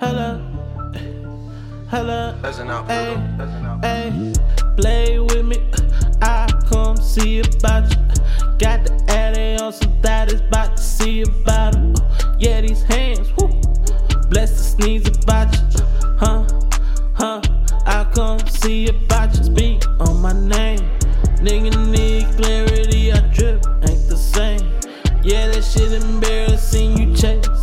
Hey, hey, play with me. I come see about you. Got the addy on some that is about to see about it. Yeah, these hands, whoo. Bless the sneeze about you. Huh, huh. I come see about you. Speak on my name. Nigga need clarity. I drip, ain't the same. Yeah, that shit embarrassing. You chasing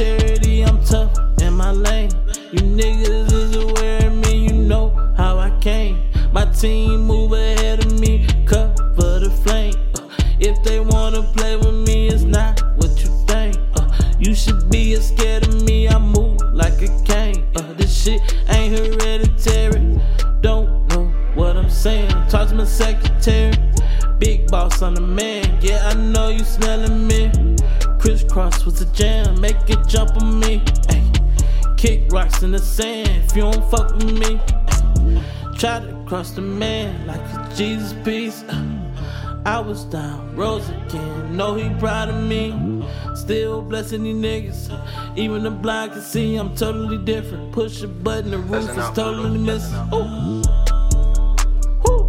charity. I'm tough in my lane. You niggas is aware of me. You know how I came. My team move ahead of me. Cover the flame. Uh, if they wanna play with me, it's not what you think. Uh, you should be scared of me. I move like a cane. Uh, this shit ain't hereditary. Don't know what I'm saying. Talk to my secretary. Big boss on the man. Yeah, I know you smelling me. Kris Kross was a jam. Make it jump on me. Ay. Kick rocks in the sand. If you don't fuck with me, ay. try to cross the man like a Jesus piece. Uh. I was down, rose again. Know he proud of me. Still blessing these niggas. Uh. Even the blind can see I'm totally different. Push a button, the roof is totally missing. Ooh. Woo.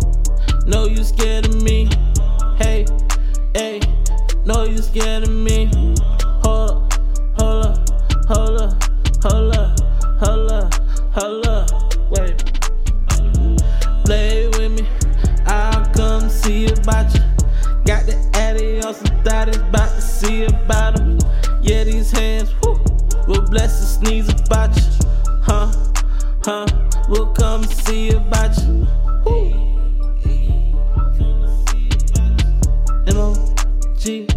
Know you scared of me. Will bless and sneeze about you. Huh, huh, we'll come see about you. Woo. M-O-G